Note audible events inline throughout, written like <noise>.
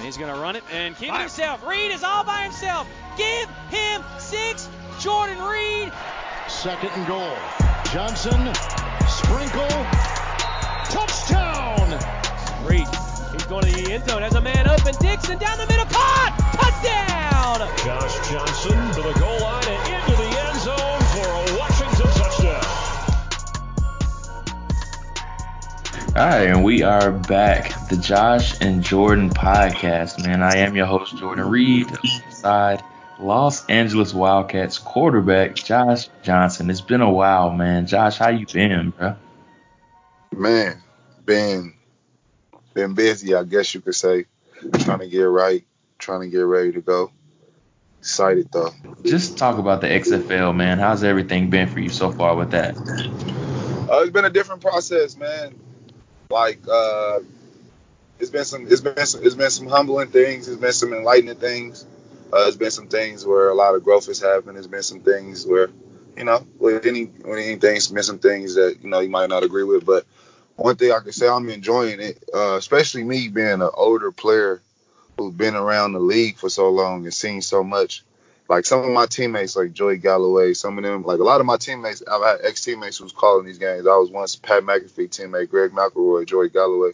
And he's going to run it and keep it himself. Reed is all by himself. Give him six. Jordan Reed. Second and goal. Johnson, sprinkle, touchdown. Reed, he's going to the end zone. Has a man open. Dixon down the middle. Caught! Touchdown! Josh Johnson to the goal line and into the end zone All right, and we are back. The Josh and Jordan podcast, man. I am your host, Jordan Reed. Side Los Angeles Wildcats quarterback Josh Johnson. It's been a while, man. Josh, how you been, bro? Man, been been busy, I guess you could say. Trying to get right, trying to get ready to go. Excited though. Just talk about the XFL, man. How's everything been for you so far with that? Uh, it's been a different process, man. Like uh, it's been some, it's been some, it's been some humbling things. It's been some enlightening things. Uh, there's been some things where a lot of growth has happened. It's been some things where, you know, with any with anything, there's been some things that you know you might not agree with. But one thing I can say, I'm enjoying it, uh, especially me being an older player who's been around the league for so long and seen so much. Like some of my teammates, like Joey Galloway, some of them, like a lot of my teammates, I've had ex teammates who was calling these games. I was once Pat McAfee teammate, Greg McElroy, Joey Galloway,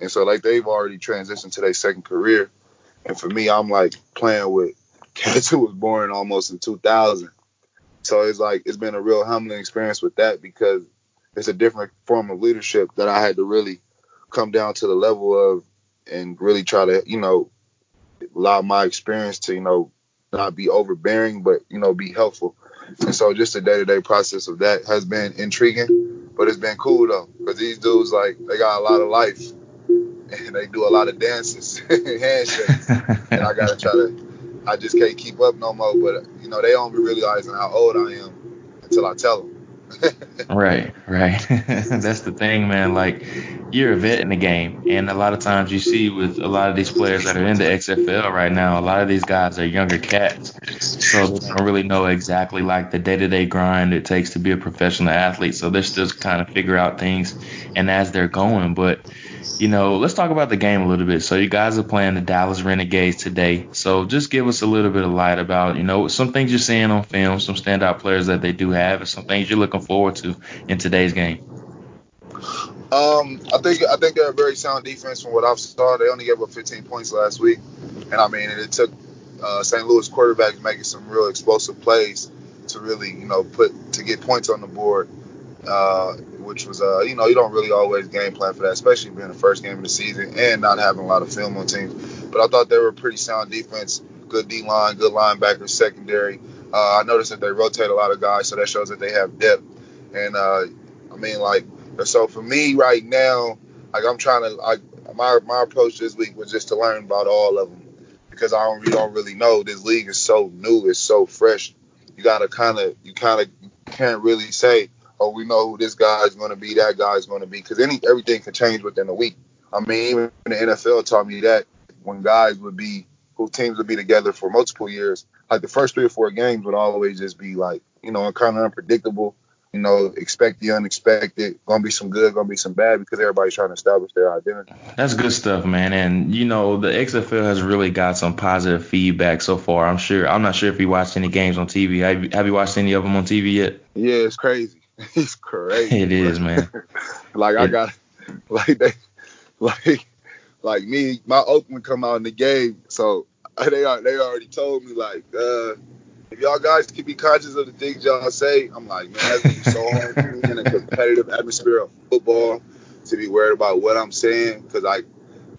and so like they've already transitioned to their second career. And for me, I'm like playing with <laughs> cats who was born almost in 2000. So it's like it's been a real humbling experience with that because it's a different form of leadership that I had to really come down to the level of and really try to, you know, allow my experience to, you know, not be overbearing, but you know, be helpful. And so just the day-to-day process of that has been intriguing, but it's been cool though, because these dudes like they got a lot of life and they do a lot of dances, <laughs> handshakes, and I gotta try to. I just can't keep up no more. But you know, they don't be realizing how old I am until I tell them. Right, right. <laughs> That's the thing, man. Like you're a vet in the game, and a lot of times you see with a lot of these players that are in the XFL right now, a lot of these guys are younger cats, so they don't really know exactly like the day-to-day grind it takes to be a professional athlete. So they're still kind of figure out things, and as they're going, but you know, let's talk about the game a little bit. So you guys are playing the Dallas Renegades today. So just give us a little bit of light about, you know, some things you're seeing on film, some standout players that they do have, and some things you're looking forward to in today's game. Um, I think I think they're a very sound defense from what I've saw. They only gave up 15 points last week, and I mean, it took uh, St. Louis quarterbacks making some real explosive plays to really, you know, put to get points on the board. Uh, which was, uh, you know, you don't really always game plan for that, especially being the first game of the season and not having a lot of film on teams. But I thought they were pretty sound defense, good D line, good linebackers, secondary. Uh, I noticed that they rotate a lot of guys, so that shows that they have depth. And uh, I mean, like, so for me right now, like I'm trying to, like, my my approach this week was just to learn about all of them because I don't, don't really know. This league is so new, it's so fresh. You gotta kind of, you kind of can't really say oh, we know who this guy is going to be, that guy is going to be, because any everything can change within a week. I mean, even the NFL taught me that when guys would be, who teams would be together for multiple years, like the first three or four games would always just be like, you know, kind of unpredictable. You know, expect the unexpected. Gonna be some good, gonna be some bad because everybody's trying to establish their identity. That's good stuff, man. And you know, the XFL has really got some positive feedback so far. I'm sure. I'm not sure if you watched any games on TV. Have you, have you watched any of them on TV yet? Yeah, it's crazy. <laughs> He's crazy. It is, man. <laughs> like I got, <laughs> like they, like, like me, my Oakland come out in the game, so they are they already told me like, uh, if y'all guys can be conscious of the things y'all say, I'm like, man, that's so hard for me in a competitive atmosphere of football to be worried about what I'm saying, because I.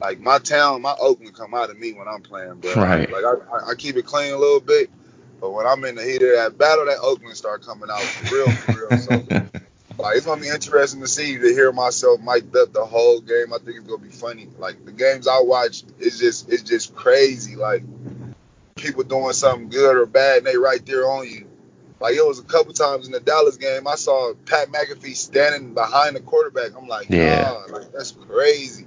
Like my town, my Oakland come out of me when I'm playing, bro. Right. Like I, I keep it clean a little bit, but when I'm in the heat of that battle, that Oakland start coming out for real, for real. So, <laughs> like, it's gonna be interesting to see to hear myself mic'd up the whole game. I think it's gonna be funny. Like the games I watch, it's just it's just crazy. Like people doing something good or bad, and they right there on you. Like it was a couple times in the Dallas game, I saw Pat McAfee standing behind the quarterback. I'm like, yeah, like that's crazy.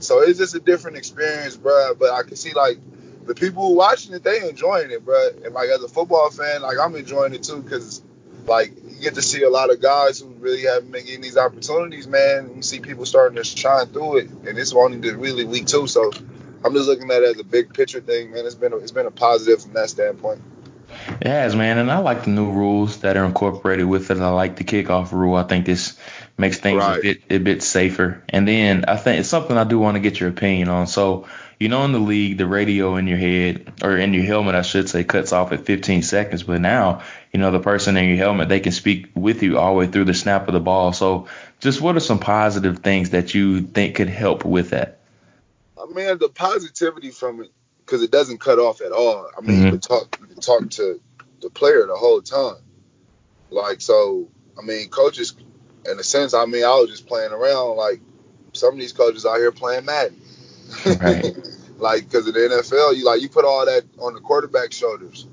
So it's just a different experience, bro. But I can see like the people who watching it, they enjoying it, bro. And like as a football fan, like I'm enjoying it too, cause like you get to see a lot of guys who really haven't been getting these opportunities, man. You see people starting to shine through it, and it's only the really week two, so I'm just looking at it as a big picture thing, man. It's been a, it's been a positive from that standpoint. It has, man, and I like the new rules that are incorporated with it. I like the kickoff rule. I think this makes things right. a bit a bit safer. And then I think it's something I do want to get your opinion on. So, you know, in the league, the radio in your head or in your helmet, I should say, cuts off at 15 seconds. But now, you know, the person in your helmet, they can speak with you all the way through the snap of the ball. So, just what are some positive things that you think could help with that? I mean, the positivity from it because it doesn't cut off at all. I mean, mm-hmm. you can talk you can talk to the player the whole time. Like so, I mean, coaches, in a sense, I mean, I was just playing around. Like some of these coaches out here playing Madden. Right. <laughs> like because in the NFL, you like you put all that on the quarterback's shoulders.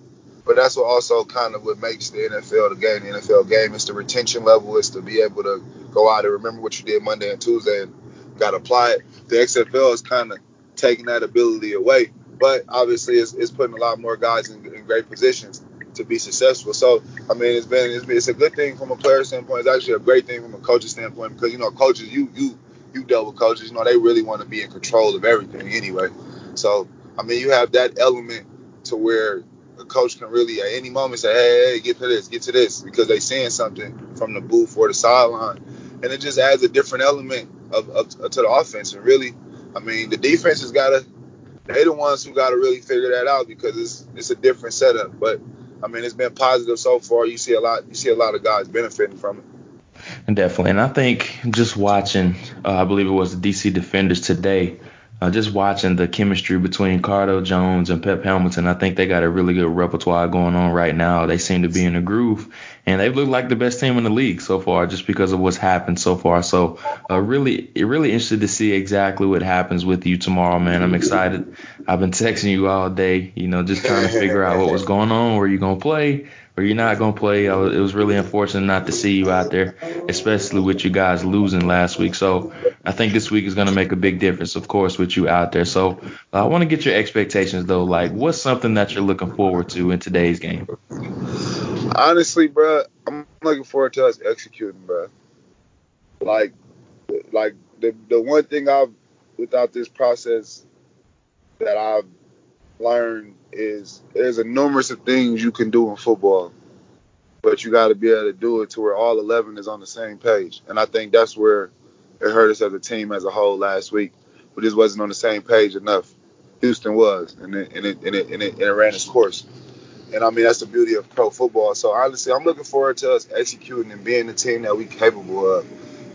But that's what also kind of what makes the NFL the game. The NFL game is the retention level. Is to be able to go out and remember what you did Monday and Tuesday and got to apply it. The XFL is kind of taking that ability away but obviously it's, it's putting a lot more guys in, in, great positions to be successful. So I mean, it's been, it's been it's a good thing from a player standpoint. It's actually a great thing from a coach's standpoint because you know coaches you you you dealt with coaches. You know they really want to be in control of everything anyway. So I mean, you have that element to where a coach can really at any moment say, hey, hey, get to this, get to this, because they seeing something from the booth or the sideline, and it just adds a different element of, of uh, to the offense. And really, I mean, the defense has got to they the ones who got to really figure that out because it's it's a different setup. But I mean, it's been positive so far. You see a lot. You see a lot of guys benefiting from it. Definitely, and I think just watching, uh, I believe it was the DC Defenders today uh, just watching the chemistry between Cardale Jones and Pep Hamilton, I think they got a really good repertoire going on right now. They seem to be in a groove, and they've looked like the best team in the league so far, just because of what's happened so far. So, uh, really, really interested to see exactly what happens with you tomorrow, man. I'm excited. I've been texting you all day, you know, just trying to figure out what was going on, where you gonna play, or you're not going to play. it was really unfortunate not to see you out there, especially with you guys losing last week. So I think this week is going to make a big difference, of course, with you out there. So I want to get your expectations, though. Like, what's something that you're looking forward to in today's game? Honestly, bro, I'm looking forward to us executing, bro. Like, like the the one thing I've without this process that I've learned is there's a numerous of things you can do in football, but you got to be able to do it to where all 11 is on the same page. And I think that's where it hurt us as a team as a whole last week. We just wasn't on the same page enough. Houston was, and it, and it, and it, and it, and it ran its course. And I mean, that's the beauty of pro football. So honestly, I'm looking forward to us executing and being the team that we're capable of.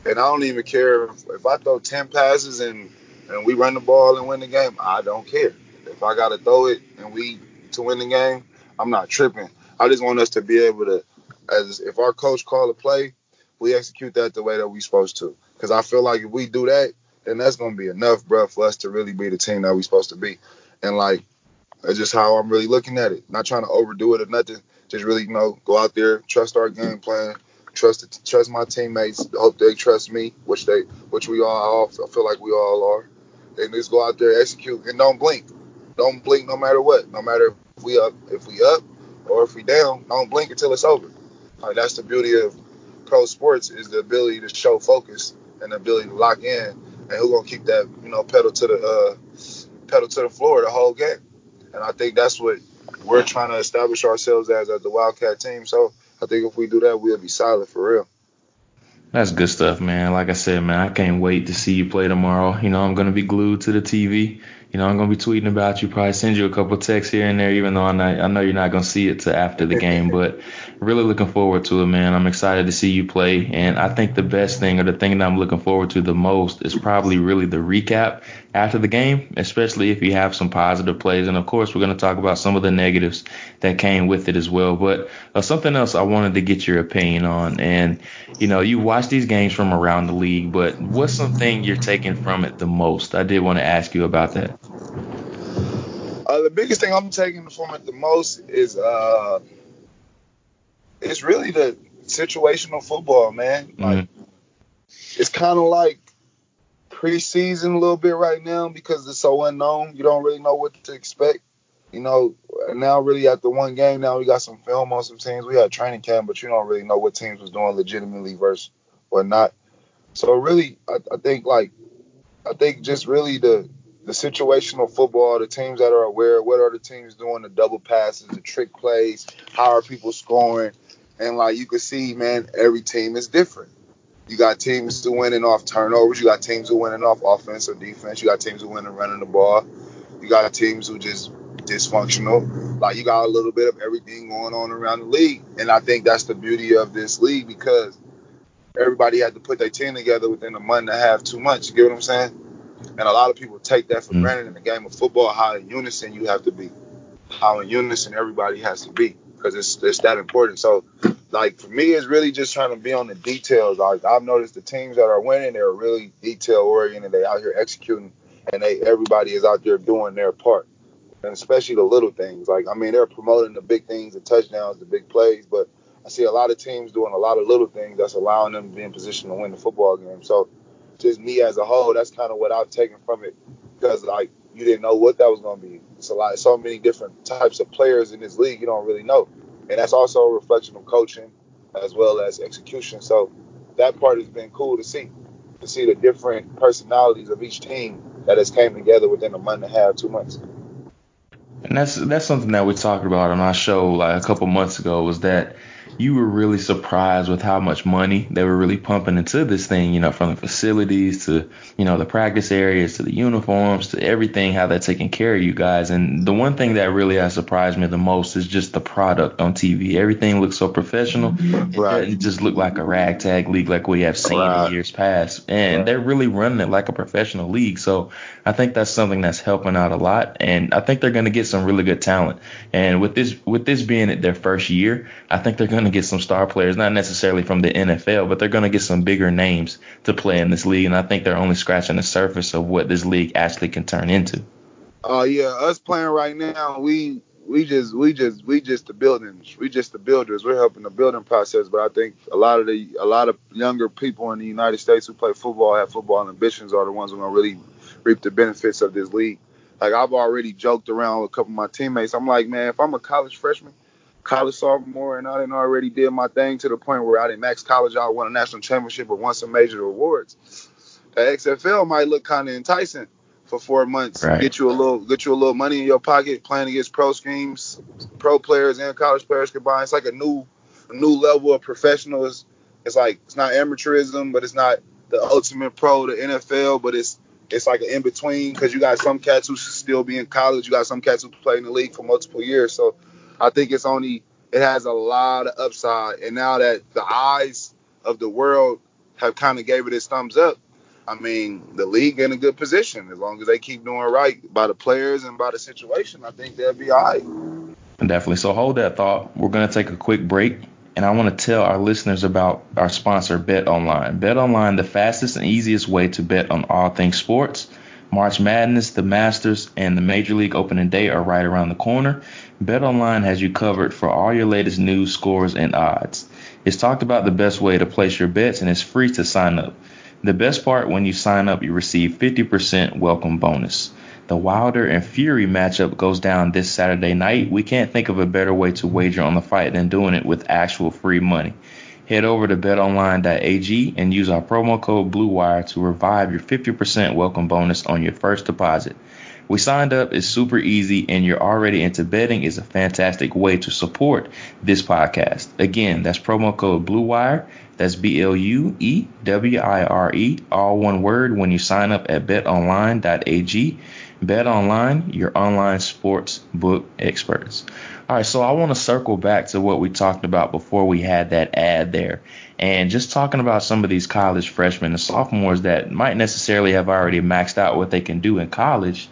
And I don't even care if, if I throw 10 passes and, and we run the ball and win the game. I don't care. If I gotta throw it and we to win the game, I'm not tripping. I just want us to be able to, as if our coach call a play, we execute that the way that we supposed to. Because I feel like if we do that, then that's gonna be enough, bro, for us to really be the team that we supposed to be. And like, that's just how I'm really looking at it. Not trying to overdo it or nothing. Just really, you know, go out there, trust our game plan, trust trust my teammates, hope they trust me, which they, which we all, I feel like we all are, and just go out there, execute, and don't blink don't blink no matter what. No matter if we up, if we up, or if we down, don't blink until it's over. Like that's the beauty of pro sports is the ability to show focus and the ability to lock in. And who gonna keep that, you know, pedal to the uh, pedal to the floor the whole game. And I think that's what we're trying to establish ourselves as as the Wildcat team. So I think if we do that, we'll be solid for real. That's good stuff, man. Like I said, man, I can't wait to see you play tomorrow. You know, I'm gonna be glued to the TV you know, I'm gonna be tweeting about you, probably send you a couple texts here and there, even though I know, I know you're not gonna see it till after the game. But really looking forward to it, man. I'm excited to see you play, and I think the best thing or the thing that I'm looking forward to the most is probably really the recap after the game, especially if you have some positive plays. And of course, we're gonna talk about some of the negatives that came with it as well. But uh, something else I wanted to get your opinion on, and you know, you watch these games from around the league, but what's something you're taking from it the most? I did want to ask you about that. Uh, the biggest thing I'm taking from it the most is uh, it's really the situational football, man. Mm-hmm. Like it's kind of like preseason a little bit right now because it's so unknown. You don't really know what to expect. You know, now really after one game, now we got some film on some teams. We had training camp, but you don't really know what teams was doing legitimately versus what not. So really, I, I think like I think just really the the situational football, the teams that are aware, what are the teams doing, the double passes, the trick plays, how are people scoring, and like you can see, man, every team is different. You got teams who winning off turnovers. You got teams who winning off offense or defense. You got teams who winning running the ball. You got teams who just dysfunctional. Like you got a little bit of everything going on around the league, and I think that's the beauty of this league because everybody had to put their team together within a month and a half, two months. You get what I'm saying? And a lot of people take that for mm-hmm. granted in the game of football. How in unison you have to be, how in unison everybody has to be, because it's it's that important. So, like for me, it's really just trying to be on the details. Like I've noticed the teams that are winning, they're really detail oriented. They out here executing, and they everybody is out there doing their part and especially the little things. Like I mean, they're promoting the big things, the touchdowns, the big plays, but I see a lot of teams doing a lot of little things that's allowing them to be in position to win the football game. So just me as a whole, that's kind of what I've taken from it because like you didn't know what that was going to be. It's a lot, so many different types of players in this league you don't really know, and that's also a reflection of coaching as well as execution. So that part has been cool to see, to see the different personalities of each team that has came together within a month and a half, two months. And that's that's something that we talked about on our show like a couple months ago was that you were really surprised with how much money they were really pumping into this thing, you know, from the facilities to, you know, the practice areas to the uniforms to everything, how they're taking care of you guys. And the one thing that really has surprised me the most is just the product on TV. Everything looks so professional. Mm-hmm. Right. It, it just looked like a ragtag league like we have seen right. in years past. And right. they're really running it like a professional league. So I think that's something that's helping out a lot. And I think they're going to get some really good talent. And with this, with this being their first year, I think they're going going to get some star players, not necessarily from the NFL, but they're going to get some bigger names to play in this league. And I think they're only scratching the surface of what this league actually can turn into. Oh uh, yeah, us playing right now, we we just we just we just the buildings, we just the builders. We're helping the building process. But I think a lot of the a lot of younger people in the United States who play football, have football ambitions, are the ones who are gonna really reap the benefits of this league. Like I've already joked around with a couple of my teammates. I'm like, man, if I'm a college freshman college sophomore, and I didn't already did my thing to the point where I didn't max college out, won a national championship, or won some major awards. The XFL might look kind of enticing for four months, right. get you a little, get you a little money in your pocket, playing against pro schemes, pro players and college players combined. It's like a new, a new level of professionals. It's like it's not amateurism, but it's not the ultimate pro, the NFL, but it's it's like an in between because you got some cats who still be in college, you got some cats who play in the league for multiple years, so I think it's only it has a lot of upside. And now that the eyes of the world have kind of gave it its thumbs up, I mean, the league in a good position as long as they keep doing right by the players and by the situation. I think they'll be all right. Definitely. So hold that thought. We're going to take a quick break, and I want to tell our listeners about our sponsor, Bet Online. Bet Online, the fastest and easiest way to bet on all things sports. March Madness, the Masters, and the Major League Opening Day are right around the corner. BetOnline has you covered for all your latest news, scores, and odds. It's talked about the best way to place your bets, and it's free to sign up. The best part when you sign up, you receive 50% welcome bonus. The Wilder and Fury matchup goes down this Saturday night. We can't think of a better way to wager on the fight than doing it with actual free money. Head over to betonline.ag and use our promo code BLUEWIRE to revive your 50% welcome bonus on your first deposit. We signed up, it's super easy, and you're already into betting is a fantastic way to support this podcast. Again, that's promo code BLUEWIRE. That's B L U E W I R E, all one word when you sign up at betonline.ag. Bet Online, your online sports book experts. All right, so I want to circle back to what we talked about before we had that ad there. And just talking about some of these college freshmen and sophomores that might necessarily have already maxed out what they can do in college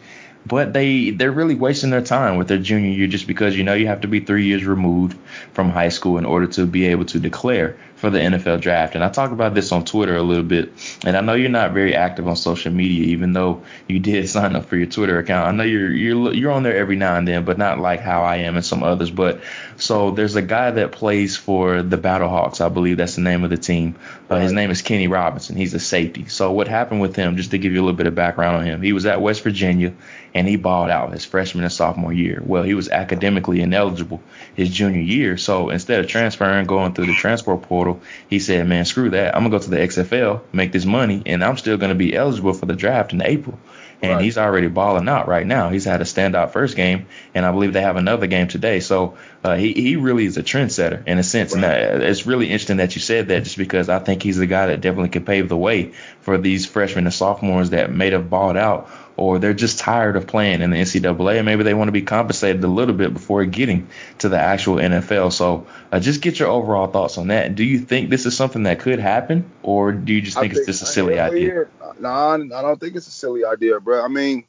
but they they're really wasting their time with their junior year just because you know you have to be three years removed from high school in order to be able to declare for the NFL draft. And I talk about this on Twitter a little bit. And I know you're not very active on social media, even though you did <laughs> sign up for your Twitter account. I know you're you're you're on there every now and then, but not like how I am and some others. But so there's a guy that plays for the Battlehawks, I believe that's the name of the team. Uh, his name is Kenny Robinson. He's a safety. So what happened with him? Just to give you a little bit of background on him, he was at West Virginia and he balled out his freshman and sophomore year. Well, he was academically ineligible his junior year. So instead of transferring, going through the transport portal, he said, man, screw that. I'm going to go to the XFL, make this money, and I'm still going to be eligible for the draft in April. and Right. he's already balling out right now. He's had a standout first game, and I believe they have another game today. So uh, he he really is a trendsetter in a sense, and Right. uh, it's really interesting that you said that, just because I think he's the guy that definitely could pave the way for these freshmen and sophomores that may have balled out or they're just tired of playing in the NCAA and maybe they want to be compensated a little bit before getting to the actual NFL. So uh, just get your overall thoughts on that. Do you think this is something that could happen or do you just think, I it's just a silly idea? yeah. Nah, I don't think it's a silly idea, bro. I mean,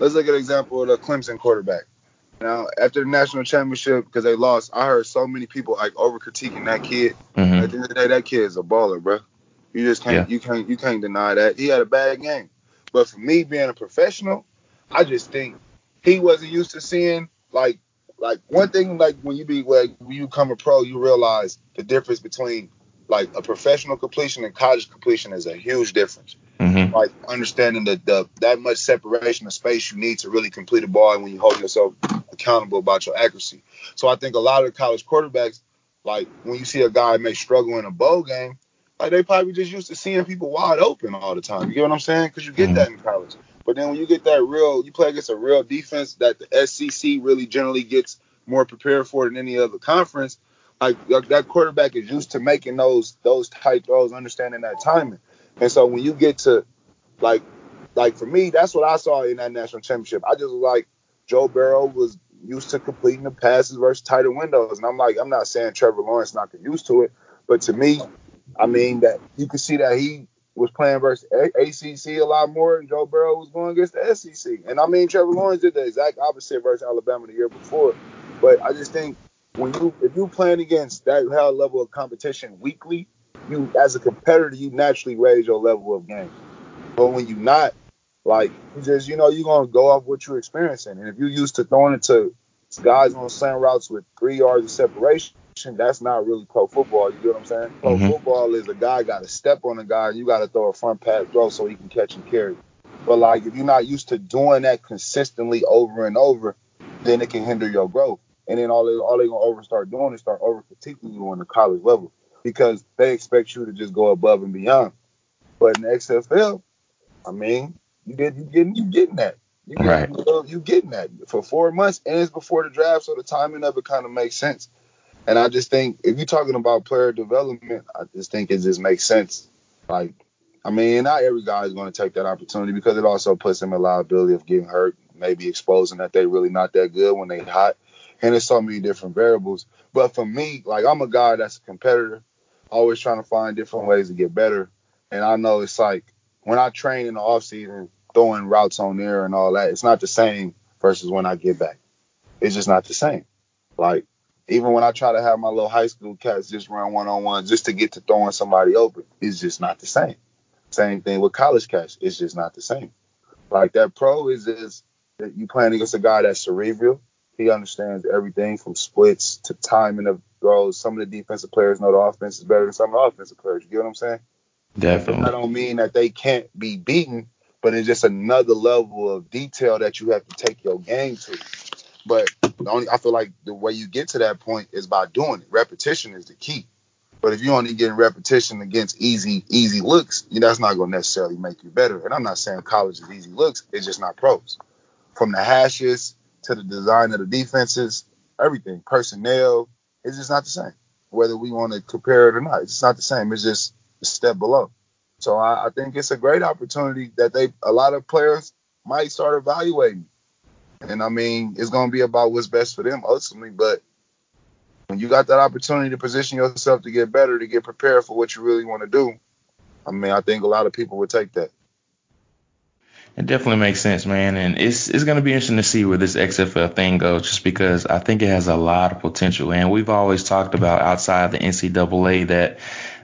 let's look at an example of the Clemson quarterback. Now, after the national championship, because they lost, I heard so many people like over critiquing that kid. hmm At the end of the day, that kid is a baller, bro. You just can't, you can't, you can't deny that he had a bad game. But for me, being a professional, I just think he wasn't used to seeing like, like one thing like when you be like when you become a pro, you realize the difference between like a professional completion and college completion is a huge difference hmm like understanding the, the that much separation of space you need to really complete a ball and when you hold yourself accountable about your accuracy. So I think a lot of the college quarterbacks, like when you see a guy may struggle in a bowl game, like they probably just used to seeing people wide open all the time. You get what I'm saying? Because you get mm-hmm. that in college. But then when you get that real, you play against a real defense that the SEC really generally gets more prepared for than any other conference. Like that that quarterback is used to making those those tight throws, understanding that timing. And so when you get to like like for me, that's what I saw in that national championship. I just was like Joe Burrow was used to completing the passes versus tighter windows. And I'm like, I'm not saying Trevor Lawrence not get used to it, but to me, I mean that you can see that he was playing versus ACC a lot more, and Joe Burrow was going against the SEC. And I mean, Trevor Lawrence did the exact opposite versus Alabama the year before. But I just think when you if you playing against that high level of competition weekly, you as a competitor, you naturally raise your level of game. But when you're not, like you just you know you're gonna go off what you're experiencing. And if you're used to throwing it to guys on slant routes with three yards of separation, that's not really pro football. You get what I'm saying? Pro Mhm. football is a guy got to step on a guy and you got to throw a front pass throw so he can catch and carry. But like if you're not used to doing that consistently over and over, then it can hinder your growth. And then all they all they gonna over start doing is start over critiquing you on the college level because they expect you to just go above and beyond. But in the XFL, I mean, you get you getting you getting that. You getting, Right. you getting that for four months and it's before the draft, so the timing of it kind of makes sense. And I just think if you're talking about player development, I just think it just makes sense. Like, I mean, not every guy is going to take that opportunity because it also puts them in liability of getting hurt, maybe exposing that they're really not that good when they're hot. And there's so many different variables. But for me, like I'm a guy that's a competitor, always trying to find different ways to get better. And I know it's like when I train in the off season, throwing routes on there and all that, it's not the same versus when I get back. It's just not the same. Like even when I try to have my little high school cats just run one on one just to get to throwing somebody open, it's just not the same. Same thing with college cats, it's just not the same. Like that pro is just that you playing against a guy that's cerebral. He understands everything from splits to timing of throws. Some of the defensive players know the offense is better than some of the offensive players. You get what I'm saying? Definitely. I don't mean that they can't be beaten, but it's just another level of detail that you have to take your game to. But the only I feel like the way you get to that point is by doing it. Repetition is the key. But if you're only getting repetition against easy easy looks, you know, that's not going to necessarily make you better. And I'm not saying college is easy looks. It's just not pros. From the hashes to the design of the defenses, everything, personnel, it's just not the same. Whether we want to compare it or not, it's not the same. It's just a step below. So I, I think it's a great opportunity that they a lot of players might start evaluating. And I mean, it's gonna be about what's best for them ultimately. But when you got that opportunity to position yourself to get better, to get prepared for what you really want to do, I mean, I think a lot of people would take that. It definitely makes sense, man, and it's it's gonna be interesting to see where this XFL thing goes, just because I think it has a lot of potential. And we've always talked about outside the NCAA that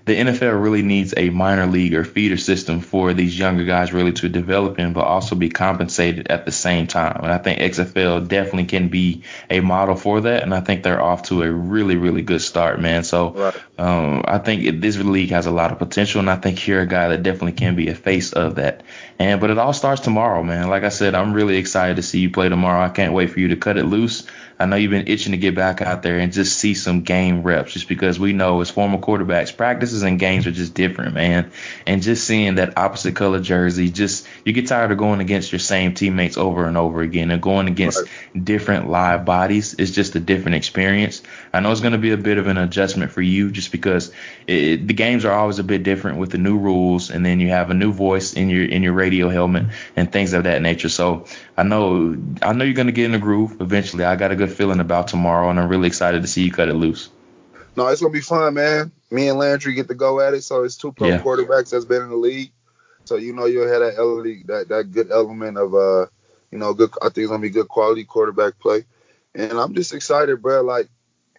the NFL really needs a minor league or feeder system for these younger guys really to develop in, but also be compensated at the same time. And I think XFL definitely can be a model for that. And I think they're off to a really, really good start, man. So Right. Um, I think this league has a lot of potential, and I think you're a guy that definitely can be a face of that. And but it all starts tomorrow, man. Like I said, I'm really excited to see you play tomorrow. I can't wait for you to cut it loose. I know you've been itching to get back out there and just see some game reps, just because we know as former quarterbacks, practices and games are just different, man. And just seeing that opposite color jersey, just you get tired of going against your same teammates over and over again, and going against right. different live bodies is just a different experience. I know it's going to be a bit of an adjustment for you, just because it, the games are always a bit different with the new rules, and then you have a new voice in your in your radio helmet and things of that nature. So I know I know you're going to get in the groove eventually. I got a good feeling about tomorrow, and I'm really excited to see you cut it loose. No, it's gonna be fun, man. Me and Landry get to go at it. So it's two pro yeah. quarterbacks that's been in the league. So you know you'll have that element, that that good element of uh, you know, good. I think it's gonna be good quality quarterback play, and I'm just excited, bro. Like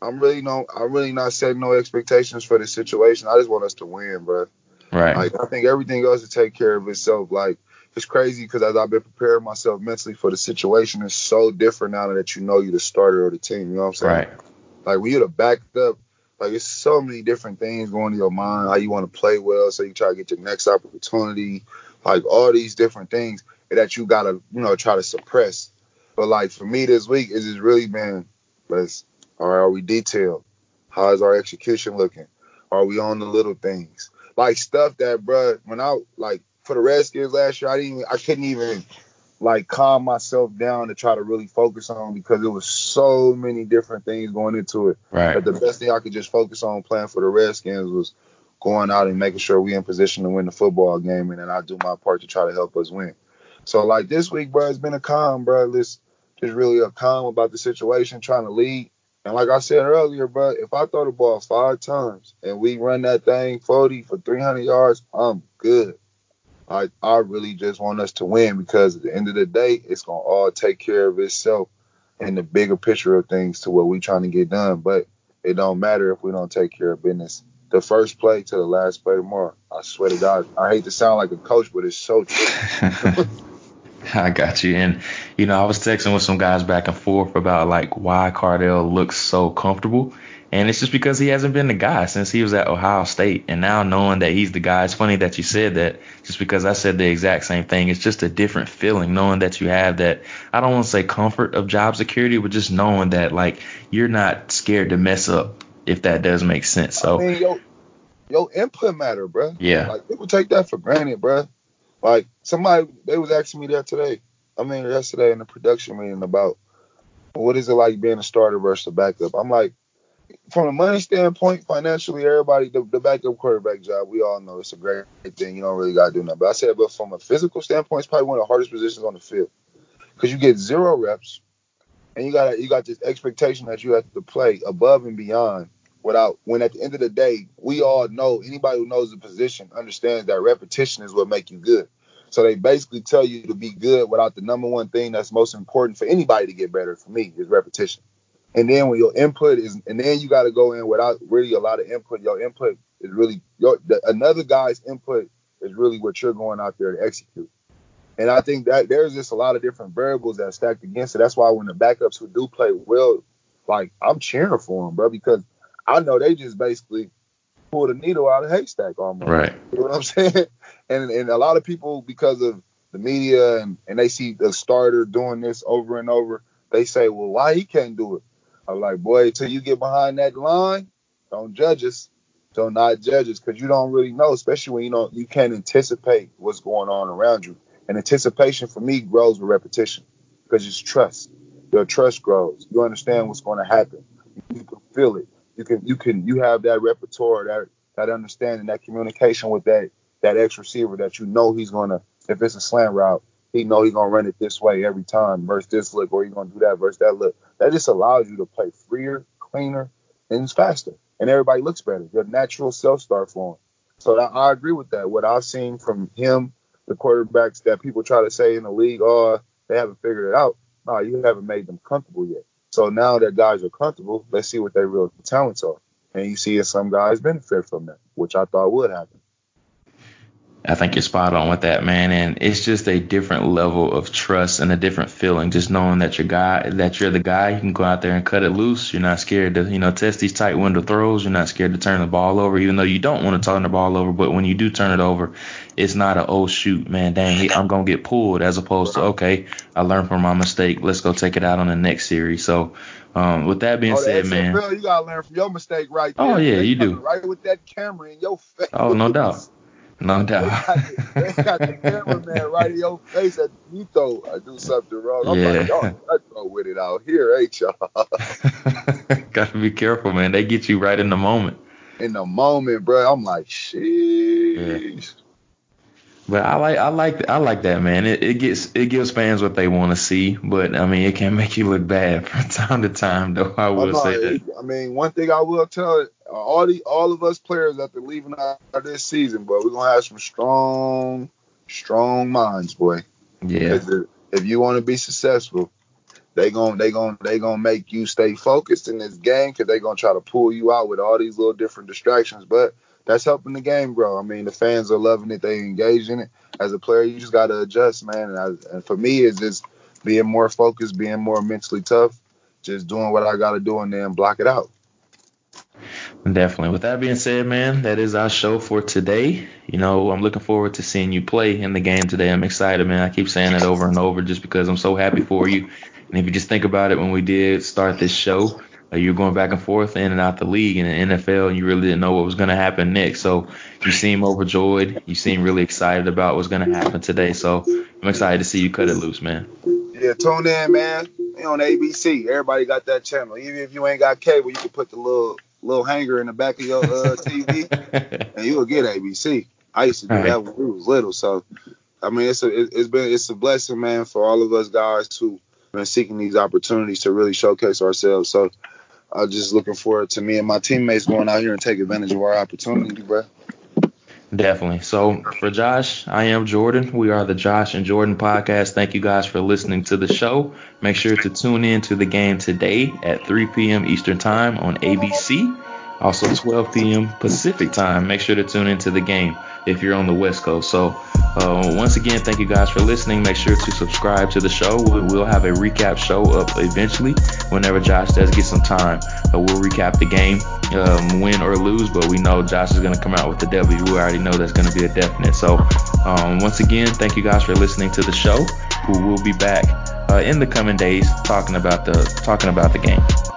I'm really no, I'm really not setting no expectations for the situation. I just want us to win, bro. Right. Like I think everything else to take care of itself. Like it's crazy because as I've been preparing myself mentally for the situation, it's so different now that you know you're the starter of the team. You know what I'm saying? Right. Like when you're the backup, like it's so many different things going to your mind. How you want to play well, so you try to get your next opportunity. Like all these different things that you gotta, you know, try to suppress. But like for me this week, it's just really been, let's, all right, are we detailed? How is our execution looking? Are we on the little things? Like stuff that, bruh, when I like for the Redskins last year, I didn't even, I couldn't even like calm myself down to try to really focus on because there was so many different things going into it. Right. But the best thing I could just focus on playing for the Redskins was going out and making sure we in position to win the football game, and then I do my part to try to help us win. So like this week, bro, it's been a calm, bro. This just really a calm about the situation, trying to lead. And like I said earlier, bro, if I throw the ball five times and we run that thing 40 for 300 yards, I'm good. I I really just want us to win because at the end of the day, it's gonna all take care of itself in the bigger picture of things to what we trying to get done. But it don't matter if we don't take care of business. The first play to the last play tomorrow. I swear to God, I hate to sound like a coach, but it's so true. <laughs> <laughs> I got you. And you know, I was texting with some guys back and forth about like why Cardale looks so comfortable. And it's just because he hasn't been the guy since he was at Ohio State. And now knowing that he's the guy, it's funny that you said that just because I said the exact same thing. It's just a different feeling knowing that you have that, I don't want to say comfort of job security, but just knowing that like you're not scared to mess up if that does make sense. So, I mean, yo, yo input matter, bro. Yeah. Like people take that for granted, bro. Like somebody, they was asking me that today. I mean, yesterday in the production meeting about what is it like being a starter versus a backup. I'm like, from a money standpoint, financially, everybody the, the backup quarterback job, we all know it's a great thing. You don't really gotta do nothing. But I said, but from a physical standpoint, it's probably one of the hardest positions on the field because you get zero reps, and you got you got this expectation that you have to play above and beyond. Without when at the end of the day, we all know anybody who knows the position understands that repetition is what make you good. So they basically tell you to be good without the number one thing that's most important for anybody to get better. For me, is repetition. And then when your input is, and then you got to go in without really a lot of input. Your input is really your the, another guy's input is really what you're going out there to execute. And I think that there's just a lot of different variables that stacked against it. That's why when the backups who do play well, like I'm cheering for them, bro, because I know they just basically pulled a needle out of a haystack almost. Right. You know what I'm <laughs> saying? And and a lot of people because of the media and, and they see the starter doing this over and over, they say, well, why he can't do it? I'm like, boy, till you get behind that line, don't judge us. Don't not judge us because you don't really know, especially when you know you can't anticipate what's going on around you. And anticipation for me grows with repetition because it's trust. Your trust grows. You understand what's going to happen. You can feel it. You can you can you have that repertoire, that that understanding, that communication with that that ex receiver that you know he's gonna if it's a slant route, he know he's gonna run it this way every time versus this look, or he's gonna do that versus that look. That just allows you to play freer, cleaner, and faster, and everybody looks better. Your natural self start flowing. So I, I agree with that. What I've seen from him, the quarterbacks that people try to say in the league, oh, they haven't figured it out. No, you haven't made them comfortable yet. So now that guys are comfortable, let's see what their real talents are. And you see if some guys benefit from that, which I thought would happen. I think you're spot on with that, man. And it's just a different level of trust and a different feeling. Just knowing that you're guy, that you're the guy, you can go out there and cut it loose. You're not scared to, you know, test these tight window throws. You're not scared to turn the ball over, even though you don't want to turn the ball over. But when you do turn it over, it's not a oh shoot, man, dang, I'm gonna get pulled, as opposed to okay, I learned from my mistake. Let's go take it out on the next series. So. Um, with that being oh, said, man. You gotta learn from your mistake right oh, there. Oh yeah, they you do. Right with that camera in your face. <laughs> Oh no doubt. No doubt. They got, the, they got the cameraman right in your face at you throw I do something wrong. I'm Yeah. like, y'all I go with it out here, ain't y'all? <laughs> Gotta be careful, man. They get you right in the moment. In the moment, bro, I'm like, sheesh. But I like I like I like that man. It, it gets it gives fans what they want to see, but I mean it can make you look bad <laughs> from time to time though. I oh, will I'm not- say that. I mean, one thing I will tell all the all of us players after leaving out this season, but we're gonna have some strong, strong minds, boy. Yeah. if, if you want to be successful, they gon' they gon' they gonna make you stay focused in this game because they gonna try to pull you out with all these little different distractions. But that's helping the game grow. I mean, the fans are loving it. They engage in it. As a player, you just gotta adjust, man. And, I, and for me, it's just being more focused, being more mentally tough, just doing what I gotta do, and then block it out. Definitely. With that being said, man, that is our show for today. You know, I'm looking forward to seeing you play in the game today. I'm excited, man. I keep saying it over and over just because I'm so happy for you. And if you just think about it, when we did start this show, uh, you were going back and forth in and out the league and the NFL, and you really didn't know what was going to happen next. So you seem overjoyed. You seem really excited about what's going to happen today. So I'm excited to see you cut it loose, man. Yeah, tune in, man. We on ABC. Everybody got that channel. Even if you ain't got cable, you can put the little little hanger in the back of your uh, TV, <laughs> and you'll get ABC. I used to do that when we was little. So, I mean, it's a it- it's been it's a blessing, man, for all of us guys who been seeking these opportunities to really showcase ourselves. So, I'm just looking forward to me and my teammates going out here and take advantage of our opportunity, bro. Definitely. So for Josh, I am Jordan. We are the Josh and Jordan podcast. Thank you guys for listening to the show. Make sure to tune in to the game today at 3 p.m. Eastern Time on ABC. Also 12 p.m. Pacific Time. Make sure to tune into the game if you're on the West Coast. So uh, once again, thank you guys for listening. Make sure to subscribe to the show. We will have a recap show up eventually whenever Josh does get some time. Uh, we'll recap the game, um, win or lose, but we know Josh is going to come out with the W. We already know that's going to be a definite. So um, once again, thank you guys for listening to the show. We will be back uh, in the coming days talking about the talking about the game.